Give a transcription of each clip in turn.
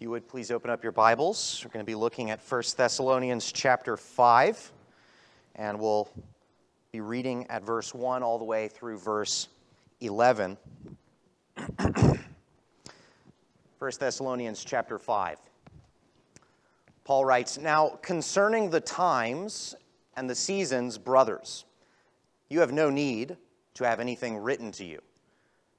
If you would please open up your Bibles. We're going to be looking at 1 Thessalonians chapter 5, and we'll be reading at verse 1 all the way through verse 11. 1 Thessalonians chapter 5. Paul writes, Now concerning the times and the seasons, brothers, you have no need to have anything written to you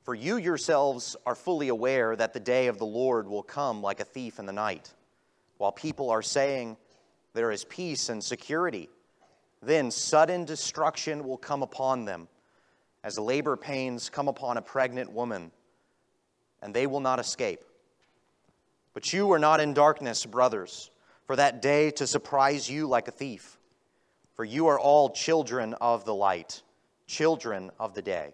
for you yourselves are fully aware that the day of the Lord will come like a thief in the night. While people are saying there is peace and security, then sudden destruction will come upon them, as labor pains come upon a pregnant woman, and they will not escape. But you are not in darkness, brothers, for that day to surprise you like a thief. For you are all children of the light, children of the day.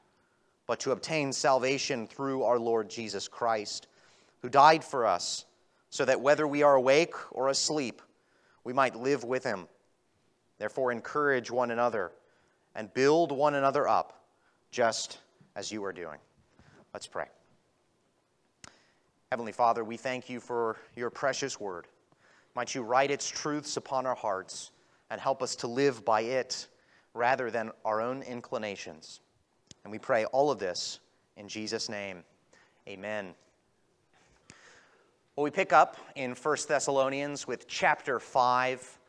but to obtain salvation through our Lord Jesus Christ, who died for us, so that whether we are awake or asleep, we might live with him. Therefore, encourage one another and build one another up, just as you are doing. Let's pray. Heavenly Father, we thank you for your precious word. Might you write its truths upon our hearts and help us to live by it rather than our own inclinations. And we pray all of this in Jesus' name. Amen. Well, we pick up in 1 Thessalonians with chapter 5.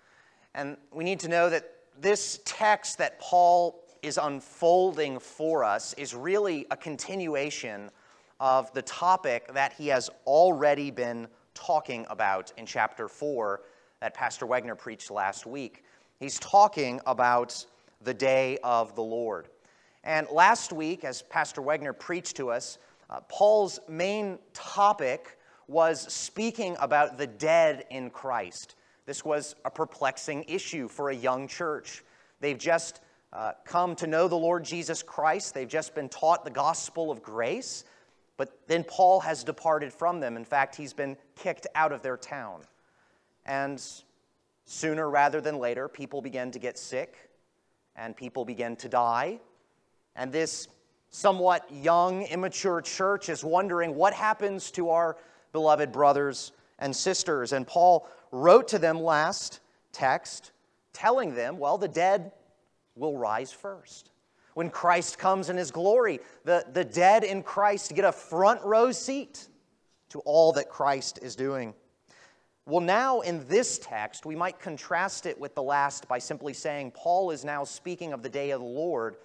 And we need to know that this text that Paul is unfolding for us is really a continuation of the topic that he has already been talking about in chapter 4 that Pastor Wegner preached last week. He's talking about the day of the Lord. And last week, as Pastor Wegner preached to us, uh, Paul's main topic was speaking about the dead in Christ. This was a perplexing issue for a young church. They've just uh, come to know the Lord Jesus Christ, they've just been taught the gospel of grace, but then Paul has departed from them. In fact, he's been kicked out of their town. And sooner rather than later, people began to get sick and people began to die and this somewhat young, immature church is wondering what happens to our beloved brothers and sisters. And Paul wrote to them last text, telling them, well, the dead will rise first. When Christ comes in his glory, the, the dead in Christ get a front row seat to all that Christ is doing. Well, now in this text, we might contrast it with the last by simply saying Paul is now speaking of the day of the Lord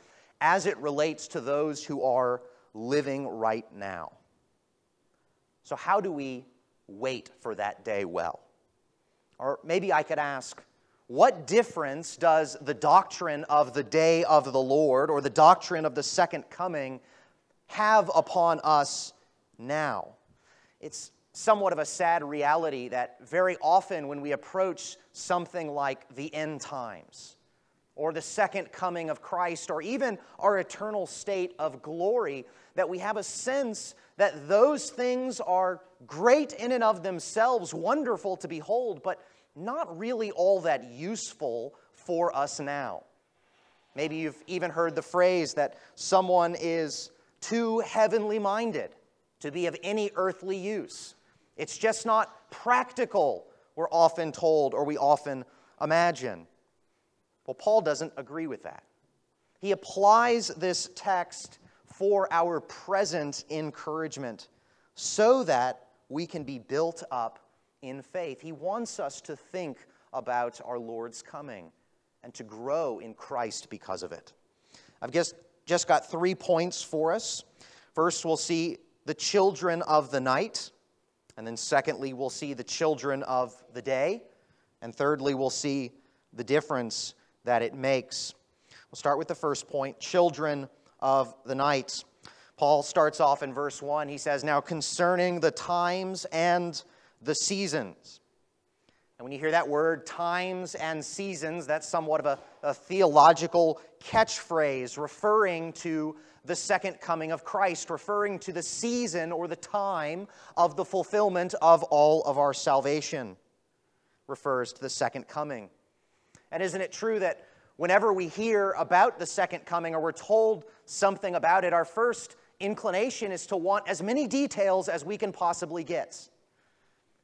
as it relates to those who are living right now. So, how do we wait for that day well? Or maybe I could ask, what difference does the doctrine of the day of the Lord or the doctrine of the second coming have upon us now? It's somewhat of a sad reality that very often when we approach something like the end times, or the second coming of Christ or even our eternal state of glory, that we have a sense that those things are great in and of themselves, wonderful to behold, but not really all that useful for us now. Maybe you've even heard the phrase that someone is too heavenly minded to be of any earthly use. It's just not practical, we're often told, or we often imagine. Well, Paul doesn't agree with that. He applies this text for our present encouragement so that we can be built up in faith. He wants us to think about our Lord's coming and to grow in Christ because of it. I've just, just got three points for us. First, we'll see the children of the night. And then, secondly, we'll see the children of the day. And thirdly, we'll see the difference that it makes. We'll start with the first point children of the night. Paul starts off in verse 1. He says, Now concerning the times and the seasons. And when you hear that word, times and seasons, that's somewhat of a, a, theological catchphrase referring to the second coming of Christ, referring to the season or the time of the fulfillment of all of our salvation. Refers to the second coming. And isn't it true that whenever we hear about the second coming or we're told something about it, our first inclination is to want as many details as we can possibly get?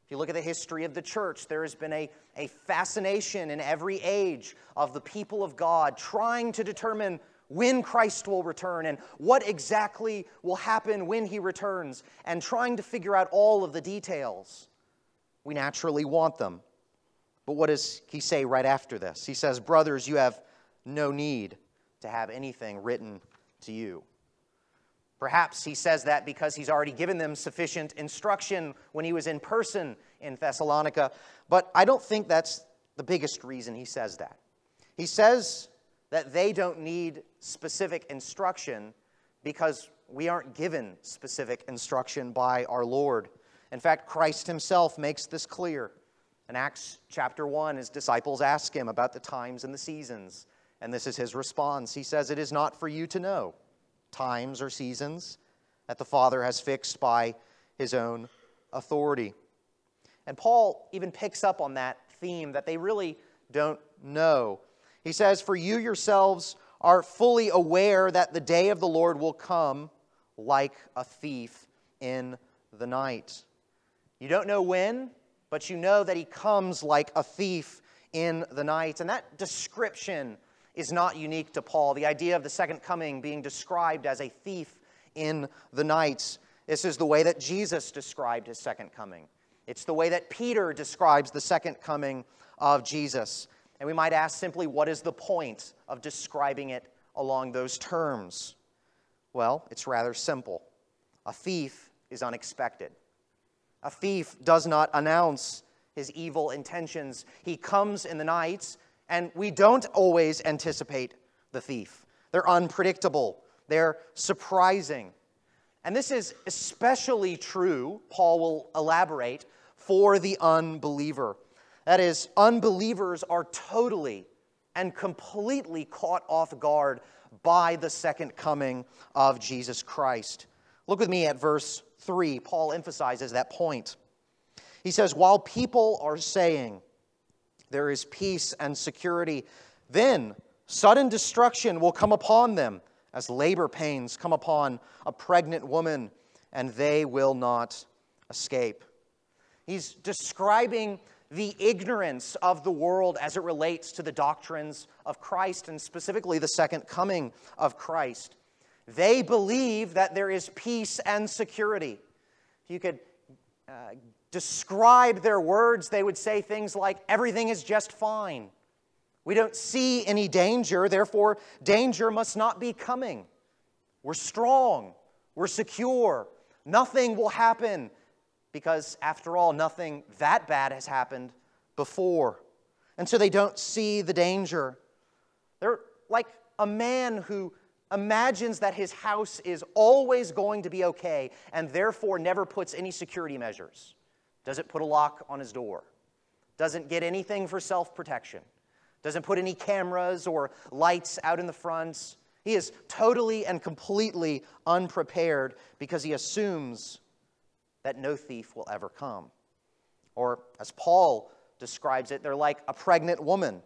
If you look at the history of the church, there has been a, a fascination in every age of the people of God trying to determine when Christ will return and what exactly will happen when he returns, and trying to figure out all of the details. We naturally want them. But what does he say right after this? He says, Brothers, you have no need to have anything written to you. Perhaps he says that because he's already given them sufficient instruction when he was in person in Thessalonica, but I don't think that's the biggest reason he says that. He says that they don't need specific instruction because we aren't given specific instruction by our Lord. In fact, Christ himself makes this clear. Acts chapter 1, his disciples ask him about the times and the seasons, and this is his response. He says, It is not for you to know times or seasons that the Father has fixed by his own authority. And Paul even picks up on that theme that they really don't know. He says, For you yourselves are fully aware that the day of the Lord will come like a thief in the night. You don't know when, but you know that he comes like a thief in the night. And that description is not unique to Paul. The idea of the second coming being described as a thief in the night. This is the way that Jesus described his second coming. It's the way that Peter describes the second coming of Jesus. And we might ask simply, what is the point of describing it along those terms? Well, it's rather simple. A thief is unexpected. A thief does not announce his evil intentions. He comes in the night and we don't always anticipate the thief. They're unpredictable, they're surprising. And this is especially true, Paul will elaborate, for the unbeliever. That is, unbelievers are totally and completely caught off guard by the second coming of Jesus Christ. Look with me at verse 3. Paul emphasizes that point. He says, While people are saying, there is peace and security. Then sudden destruction will come upon them as labor pains come upon a pregnant woman, and they will not escape. He's describing the ignorance of the world as it relates to the doctrines of Christ and specifically the second coming of Christ. They believe that there is peace and security. If you could uh, describe their words, they would say things like, Everything is just fine. We don't see any danger, therefore, danger must not be coming. We're strong, we're secure, nothing will happen because, after all, nothing that bad has happened before. And so they don't see the danger. They're like a man who imagines that his house is always going to be okay and therefore never puts any security measures. Doesn't put a lock on his door. Doesn't get anything for self protection. Doesn't put any cameras or lights out in the front. He is totally and completely unprepared because he assumes that no thief will ever come. Or, as Paul describes it, they're like a pregnant woman,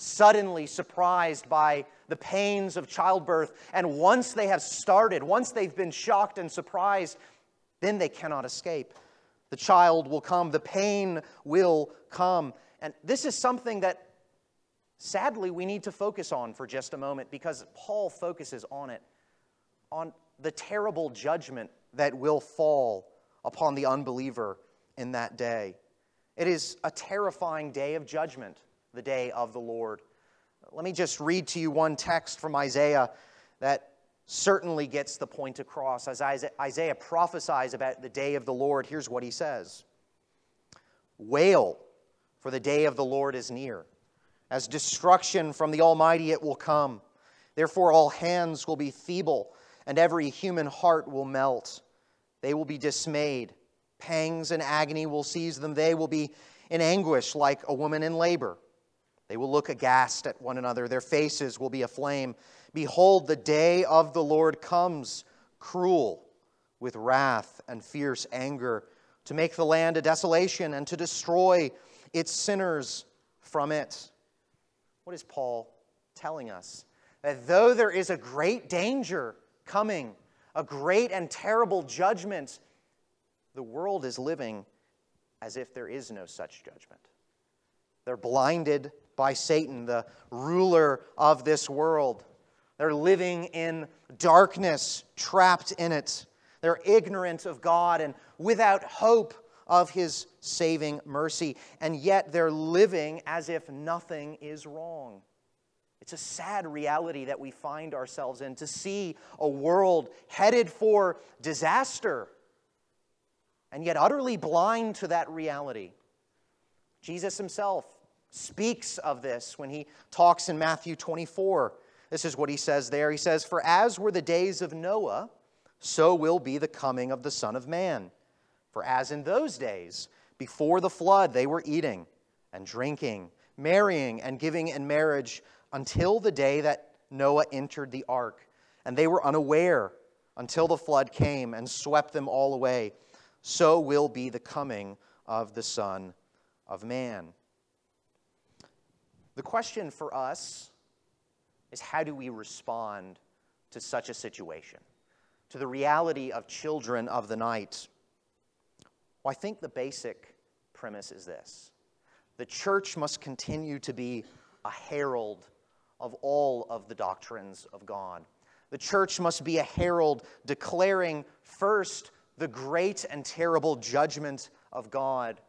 suddenly surprised by the pains of childbirth. And once they have started, once they've been shocked and surprised, then they cannot escape. The child will come, the pain will come. And this is something that sadly we need to focus on for just a moment because Paul focuses on it, on the terrible judgment that will fall upon the unbeliever in that day. It is a terrifying day of judgment, the day of the Lord. Let me just read to you one text from Isaiah that certainly gets the point across. As Isaiah prophesies about the day of the Lord, here's what he says Wail, for the day of the Lord is near. As destruction from the Almighty it will come. Therefore, all hands will be feeble, and every human heart will melt. They will be dismayed. Pangs and agony will seize them. They will be in anguish like a woman in labor. They will look aghast at one another, their faces will be aflame. Behold, the day of the Lord comes, cruel, with wrath and fierce anger, to make the land a desolation and to destroy its sinners from it. What is Paul telling us? That though there is a great danger coming, a great and terrible judgment, the world is living as if there is no such judgment. They're blinded by Satan, the ruler of this world. They're living in darkness, trapped in it. They're ignorant of God and without hope of his saving mercy. And yet they're living as if nothing is wrong. It's a sad reality that we find ourselves in to see a world headed for disaster and yet utterly blind to that reality. Jesus himself speaks of this when he talks in Matthew 24. This is what he says there. He says, For as were the days of Noah, so will be the coming of the Son of Man. For as in those days, before the flood, they were eating and drinking, marrying and giving in marriage until the day that Noah entered the ark. And they were unaware until the flood came and swept them all away. So will be the coming of the Son of Man. The question for us is how do we respond to such a situation, to the reality of children of the night? Well, I think the basic premise is this the church must continue to be a herald of all of the doctrines of God. The church must be a herald declaring first the great and terrible judgment of God,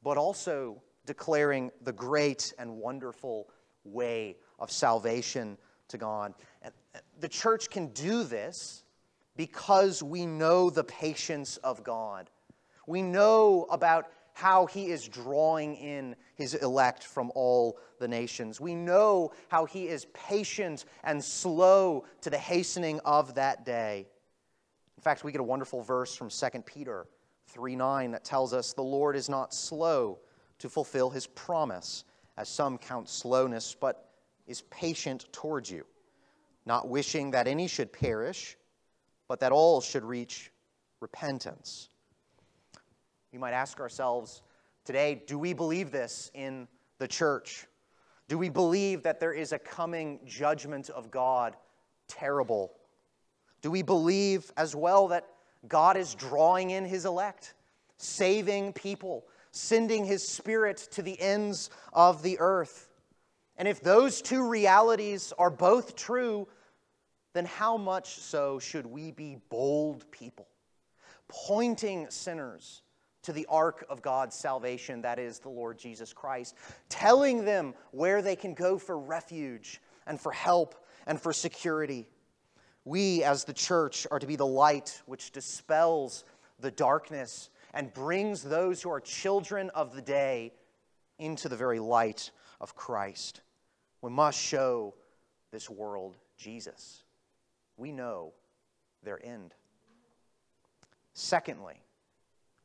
but also declaring the great and wonderful way of salvation to God. And the church can do this because we know the patience of God. We know about how he is drawing in his elect from all the nations. We know how he is patient and slow to the hastening of that day. In fact, we get a wonderful verse from 2 Peter 3 9 that tells us, The Lord is not slow to fulfill his promise, as some count slowness, but is patient towards you, not wishing that any should perish, but that all should reach repentance. We might ask ourselves today do we believe this in the church? Do we believe that there is a coming judgment of God, terrible? Do we believe as well that God is drawing in his elect, saving people, sending his spirit to the ends of the earth. And if those two realities are both true, then how much so should we be bold people, pointing sinners to the ark of God's salvation, that is the Lord Jesus Christ, telling them where they can go for refuge and for help and for security. We, as the church, are to be the light which dispels the darkness and brings those who are children of the day into the very light of Christ. We must show this world Jesus. We know their end. Secondly,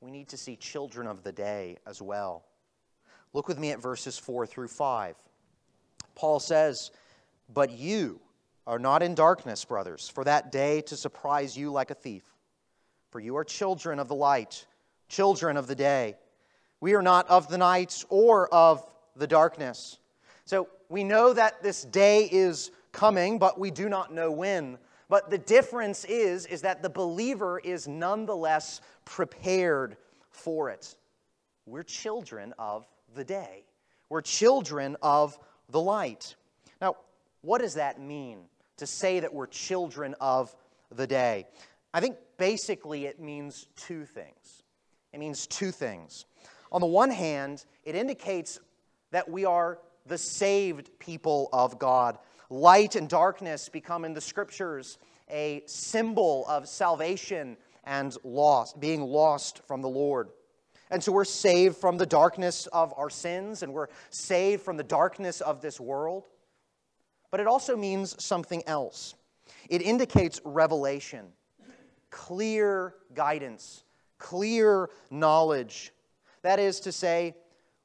we need to see children of the day as well. Look with me at verses 4 through 5. Paul says, But you are not in darkness, brothers, for that day to surprise you like a thief. For you are children of the light children of the day. We are not of the night or of the darkness. So we know that this day is coming, but we do not know when. But the difference is, is that the believer is nonetheless prepared for it. We're children of the day. We're children of the light. Now, what does that mean to say that we're children of the day? I think basically it means two things. It means two things. On the one hand, it indicates that we are the saved people of God. Light and darkness become in the scriptures a symbol of salvation and loss, being lost from the Lord. And so we're saved from the darkness of our sins and we're saved from the darkness of this world. But it also means something else. It indicates revelation, clear guidance, clear knowledge. That is to say,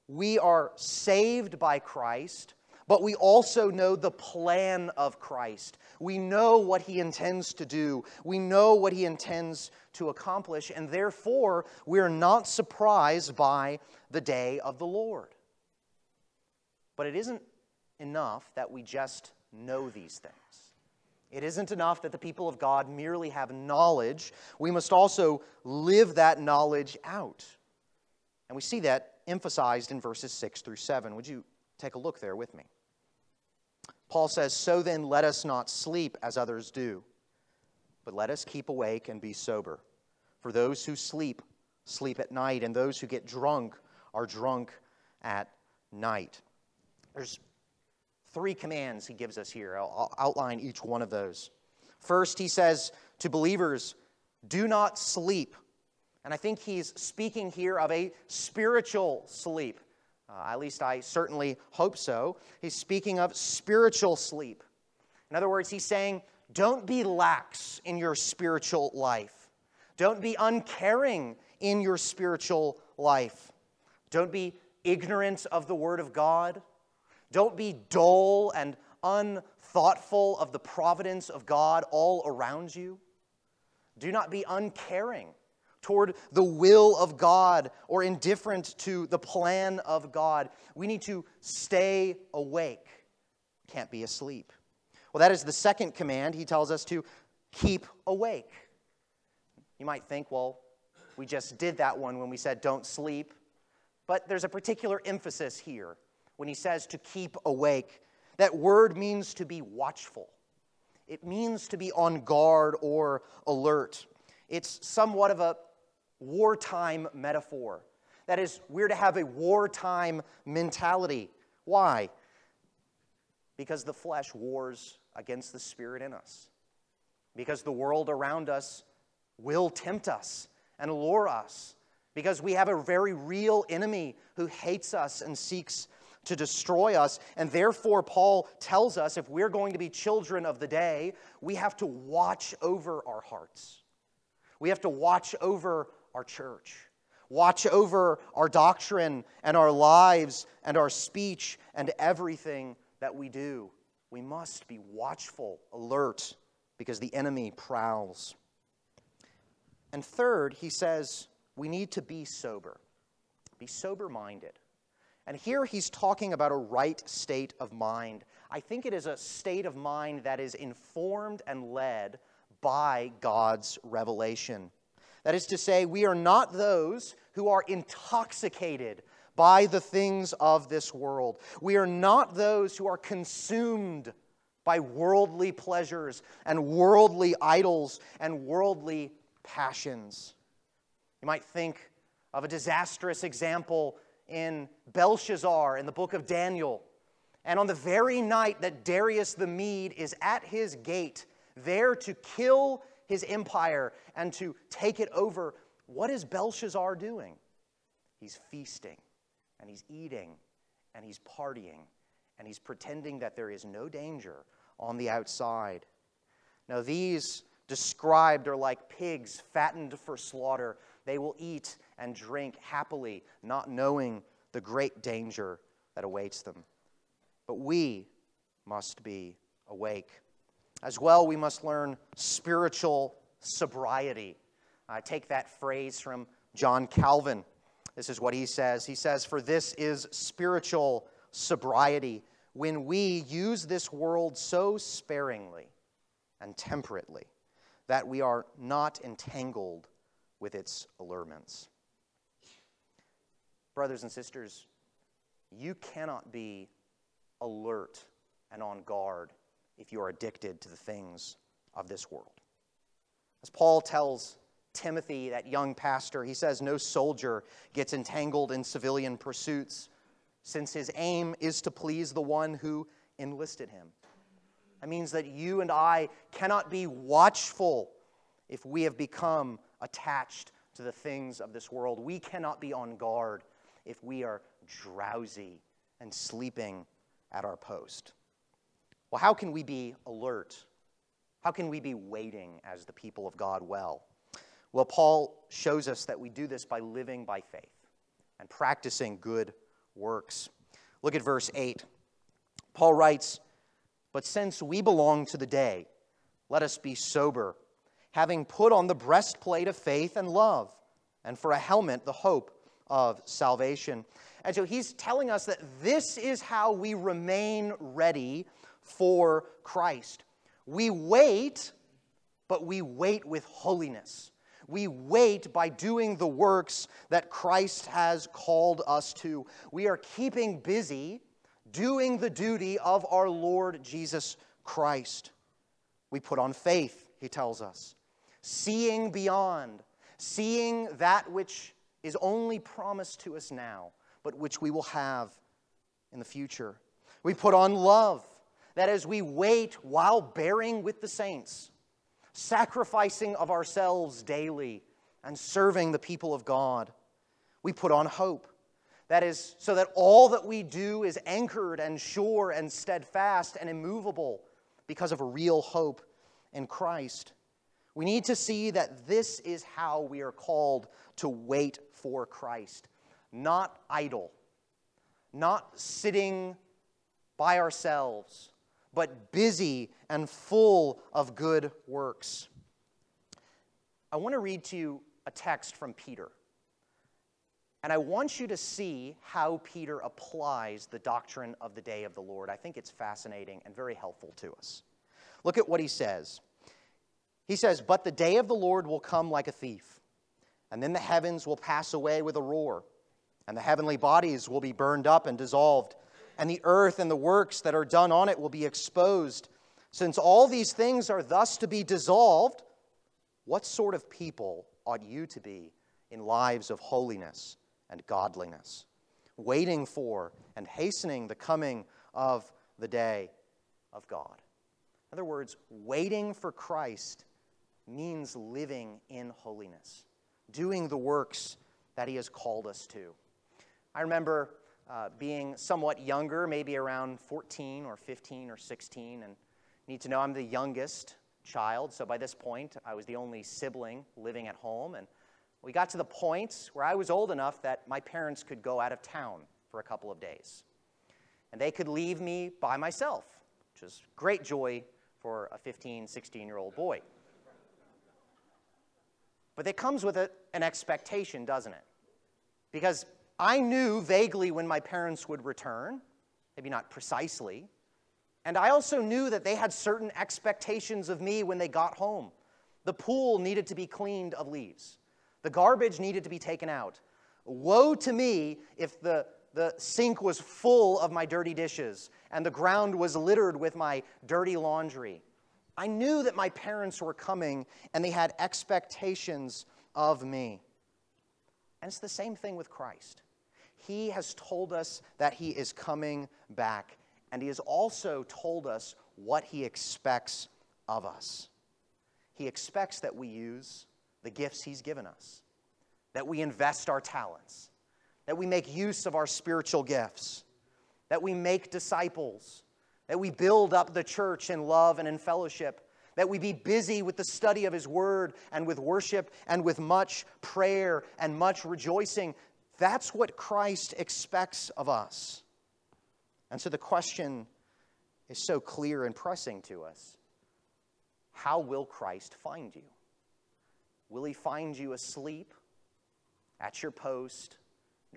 we are saved by Christ, but we also know the plan of Christ. We know what he intends to do, we know what he intends to accomplish, and therefore we are not surprised by the day of the Lord. But it isn't enough that we just know these things. It isn't enough that the people of God merely have knowledge. We must also live that knowledge out. And we see that emphasized in verses 6 through 7. Would you take a look there with me? Paul says, So then let us not sleep as others do, but let us keep awake and be sober. For those who sleep, sleep at night, and those who get drunk are drunk at night. There's three commands he gives us here. I'll, outline each one of those. First, he says to believers, Do not sleep. And I think he's speaking here of a spiritual sleep. Uh, at least I certainly hope so. He's speaking of spiritual sleep. In other words, he's saying, don't be lax in your spiritual life. Don't be uncaring in your spiritual life. Don't be ignorant of the Word of God. Don't be dull and unthoughtful of the providence of God all around you. Do not be uncaring toward the will of God or indifferent to the plan of God. We need to stay awake. Can't be asleep. Well, that is the second command. He tells us to keep awake. You might think, well, we just did that one when we said don't sleep. But there's a particular emphasis here when he says to keep awake. That word means to be watchful, it means to be on guard or alert. It's somewhat of a wartime metaphor. That is, we're to have a wartime mentality. Why? Because the flesh wars against the spirit in us. Because the world around us will tempt us and lure us. Because we have a very real enemy who hates us and seeks to destroy us. And therefore, Paul tells us if we're going to be children of the day, we have to watch over our hearts. We have to watch over our church. Watch over our doctrine and our lives and our speech and everything that we do. We must be watchful, alert, because the enemy prowls. And third, he says we need to be sober. Be sober minded. And here he's talking about a right state of mind. I think it is a state of mind that is informed and led by God's revelation. That is to say, we are not those who are intoxicated by the things of this world. We are not those who are consumed by worldly pleasures and worldly idols and worldly passions. You might think of a disastrous example in Belshazzar in the book of Daniel. And on the very night that Darius the Mede is at his gate, there to kill his empire and to take it over, what is Belshazzar doing? He's feasting and he's eating and he's partying and he's pretending that there is no danger on the outside. Now, these described are like pigs fattened for slaughter. They will eat and drink happily, not knowing the great danger that awaits them. But we must be awake. As well, we must learn spiritual sobriety. I take that phrase from John Calvin. This is what he says. He says, For this is spiritual sobriety when we use this world so sparingly and temperately that we are not entangled with its allurements. Brothers and sisters, you cannot be alert and on guard if you are addicted to the things of this world. As Paul tells Timothy, that young pastor, he says, No soldier gets entangled in civilian pursuits, since his aim is to please the one who enlisted him. That means that you and I cannot be watchful if we have become attached to the things of this world. We cannot be on guard if we are drowsy and sleeping at our post. Well, how can we be alert? How can we be waiting as the people of God well? Well, Paul shows us that we do this by living by faith and practicing good works. Look at verse 8. Paul writes, But since we belong to the day, let us be sober, having put on the breastplate of faith and love, and for a helmet, the hope of salvation. And so he's telling us that this is how we remain ready for Christ. We wait, but we wait with holiness. We wait by doing the works that Christ has called us to. We are keeping busy doing the duty of our Lord Jesus Christ. We put on faith, he tells us, seeing beyond, seeing that which is only promised to us now, but which we will have in the future. We put on love, that as we wait while bearing with the saints, sacrificing of ourselves daily, and serving the people of God. We put on hope. That is, so that all that we do is anchored and sure and steadfast and immovable because of a real hope in Christ. We need to see that this is how we are called to wait for Christ, not idle, not sitting by ourselves, but busy and full of good works. I want to read to you a text from Peter. And I want you to see how Peter applies the doctrine of the day of the Lord. I think it's fascinating and very helpful to us. Look at what he says. He says, But the day of the Lord will come like a thief, and then the heavens will pass away with a roar, and the heavenly bodies will be burned up and dissolved and the earth and the works that are done on it will be exposed. Since all these things are thus to be dissolved, what sort of people ought you to be in lives of holiness and godliness, waiting for and hastening the coming of the day of God? In other words, waiting for Christ means living in holiness, doing the works that He has called us to. I remember uh, being somewhat younger, maybe around 14 or 15 or 16, and need to know I'm the youngest child. So by this point, I was the only sibling living at home. And we got to the point where I was old enough that my parents could go out of town for a couple of days. And they could leave me by myself, which is great joy for a 15, 16 year old boy. But it comes with a, an expectation, doesn't it? Because I knew vaguely when my parents would return, maybe not precisely. And I also knew that they had certain expectations of me when they got home. The pool needed to be cleaned of leaves, the garbage needed to be taken out. Woe to me if the, the sink was full of my dirty dishes and the ground was littered with my dirty laundry. I knew that my parents were coming and they had expectations of me. And it's the same thing with Christ. He has told us that He is coming back, and He has also told us what He expects of us. He expects that we use the gifts He's given us, that we invest our talents, that we make use of our spiritual gifts, that we make disciples, that we build up the church in love and in fellowship that we be busy with the study of His Word and with worship and with much prayer and much rejoicing, that's what Christ expects of us. And so the question is so clear and pressing to us How will Christ find you? Will he find you asleep, at your post,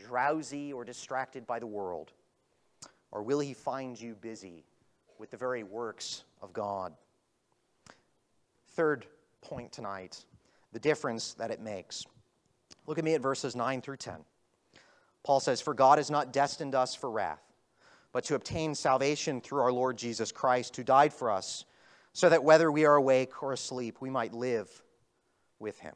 drowsy or distracted by the world? Or will he find you busy with the very works of God? Third point tonight the difference that it makes. Look at me at verses 9 through 10. Paul says, For God has not destined us for wrath, but to obtain salvation through our Lord Jesus Christ, who died for us, so that whether we are awake or asleep, we might live with him.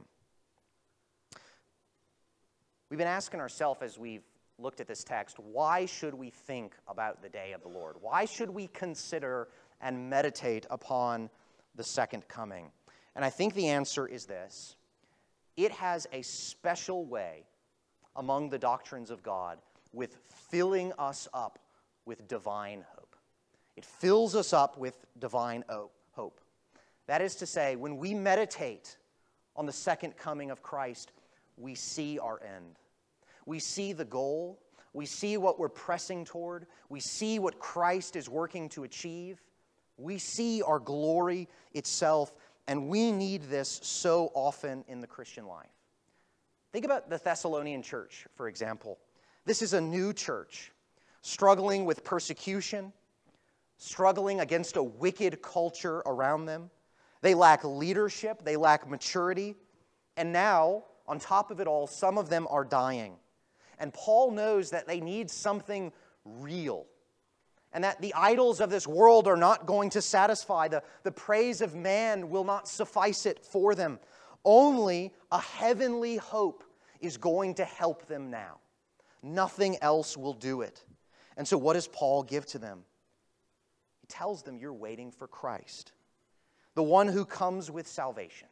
We've been asking ourselves as we've looked at this text, why should we think about the day of the Lord? Why should we consider and meditate upon the second coming? And I think the answer is this it has a special way among the doctrines of God with filling us up with divine hope. It fills us up with divine hope. That is to say, when we meditate on the second coming of Christ, we see our end. We see the goal, We see what we're pressing toward. We see what Christ is working to achieve. We see our glory itself, and we need this so often in the Christian life. Think about the Thessalonian church, for example. This is a new church struggling with persecution, struggling against a wicked culture around them. They lack leadership, they lack maturity, and now, on top of it all, some of them are dying. And Paul knows that they need something real. And that the idols of this world are not going to satisfy. The, the praise of man will not suffice it for them. Only a heavenly hope is going to help them now. Nothing else will do it. And so, what does Paul give to them? He tells them, You're waiting for Christ, the one who comes with salvation,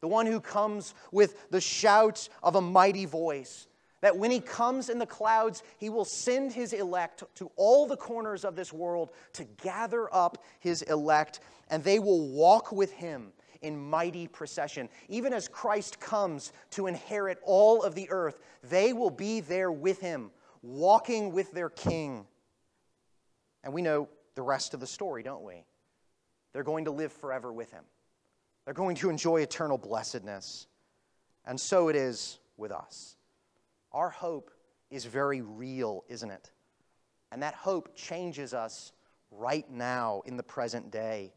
the one who comes with the shout of a mighty voice. That when he comes in the clouds, he will send his elect to all the corners of this world to gather up his elect, and they will walk with him in mighty procession. Even as Christ comes to inherit all of the earth, they will be there with him, walking with their king. And we know the rest of the story, don't we? They're going to live forever with him, they're going to enjoy eternal blessedness. And so it is with us. Our hope is very real, isn't it? And that hope changes us right now in the present day.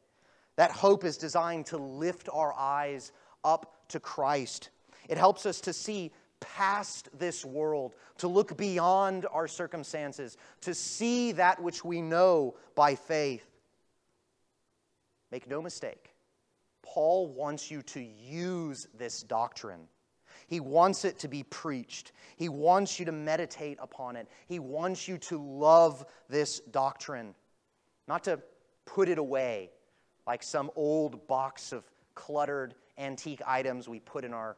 That hope is designed to lift our eyes up to Christ. It helps us to see past this world, to look beyond our circumstances, to see that which we know by faith. Make no mistake, Paul wants you to use this doctrine. He wants it to be preached. He wants you to meditate upon it. He wants you to love this doctrine, not to put it away like some old box of cluttered antique items we put in our,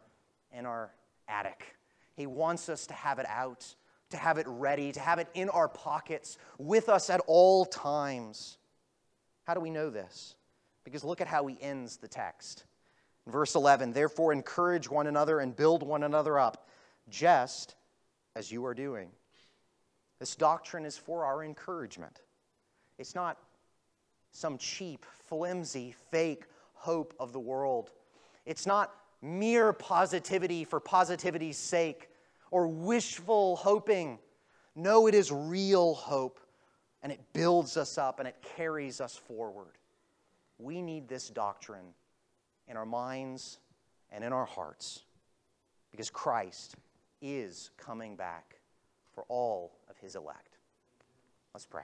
in our attic. He wants us to have it out, to have it ready, to have it in our pockets with us at all times. How do we know this? Because look at how he ends the text. Verse 11, therefore encourage one another and build one another up, just as you are doing. This doctrine is for our encouragement. It's not some cheap, flimsy, fake hope of the world. It's not mere positivity for positivity's sake or wishful hoping. No, it is real hope, and it builds us up and it carries us forward. We need this doctrine in our minds and in our hearts because Christ is coming back for all of his elect. Let's pray.